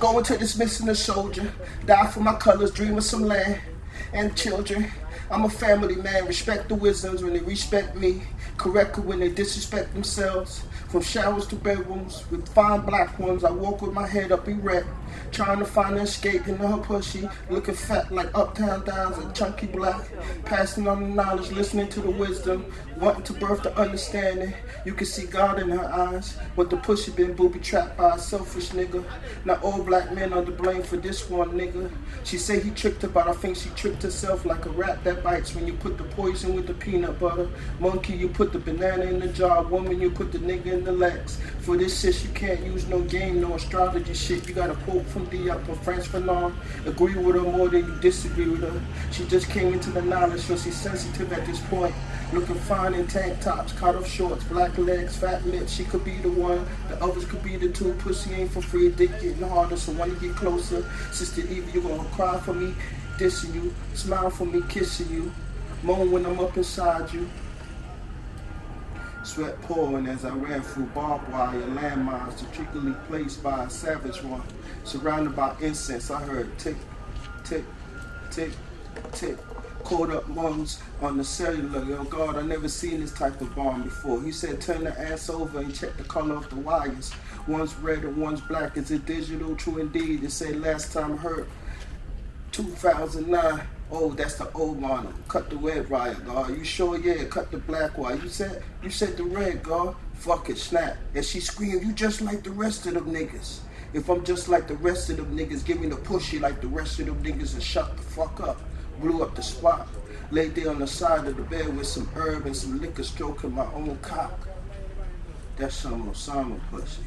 Going into this missing a soldier. Die for my colors, dream of some land and children. I'm a family man, respect the wisdoms when they respect me, correct when they disrespect themselves. From showers to bedrooms with fine black ones, I walk with my head up erect, trying to find an escape in her pussy. looking fat like uptown downs and chunky black, passing on the knowledge, listening to the wisdom, wanting to birth the understanding. You can see God in her eyes, but the pussy been booby trapped by a selfish nigga. Now all black men are to blame for this one nigga. She say he tricked her, but I think she tricked herself like a rat that bites when you put the poison with the peanut butter. Monkey, you put the banana in the jar. Woman, you put the nigga in the Lexus. For this shit, you can't use no game, no astrology shit. You got a quote from Diop from Frantz Fanon. Agree with her more than you disagree with her. She just came into the knowledge, so she's sensitive at this point. Looking fine in tank tops, cut off shorts, black legs, fat lips. She could be the one, the others could be the two. Pussy ain't for free, dick getting harder, so you get closer, Sister Eva, you gonna cry for me, dissing you, smile for me, kissing you, moan when I'm up inside you. Sweat pouring as I ran through barbed wire landmines strategically placed by a savage one. Surrounded by incense, I heard tick, tick, tick, tick. Caught up ones on the cellular. Yo, God, I never seen this type of bomb before. He said, turn the ass over and check the color of the wires. One's red and one's black. Is it digital? True indeed. It said last time heard 2009. Oh, that's the old model. Cut the red wire, God. You sure? Yeah, cut the black wire. You said you said the red, God. Fuck it, snap. And she screamed, you just like the rest of them niggas. If I'm just like the rest of them niggas, give me the pushy like the rest of them niggas and shut the fuck up. Blew up the spot. Laid there on the side of the bed with some herb and some liquor stroking my own cock. That's some Osama pussy.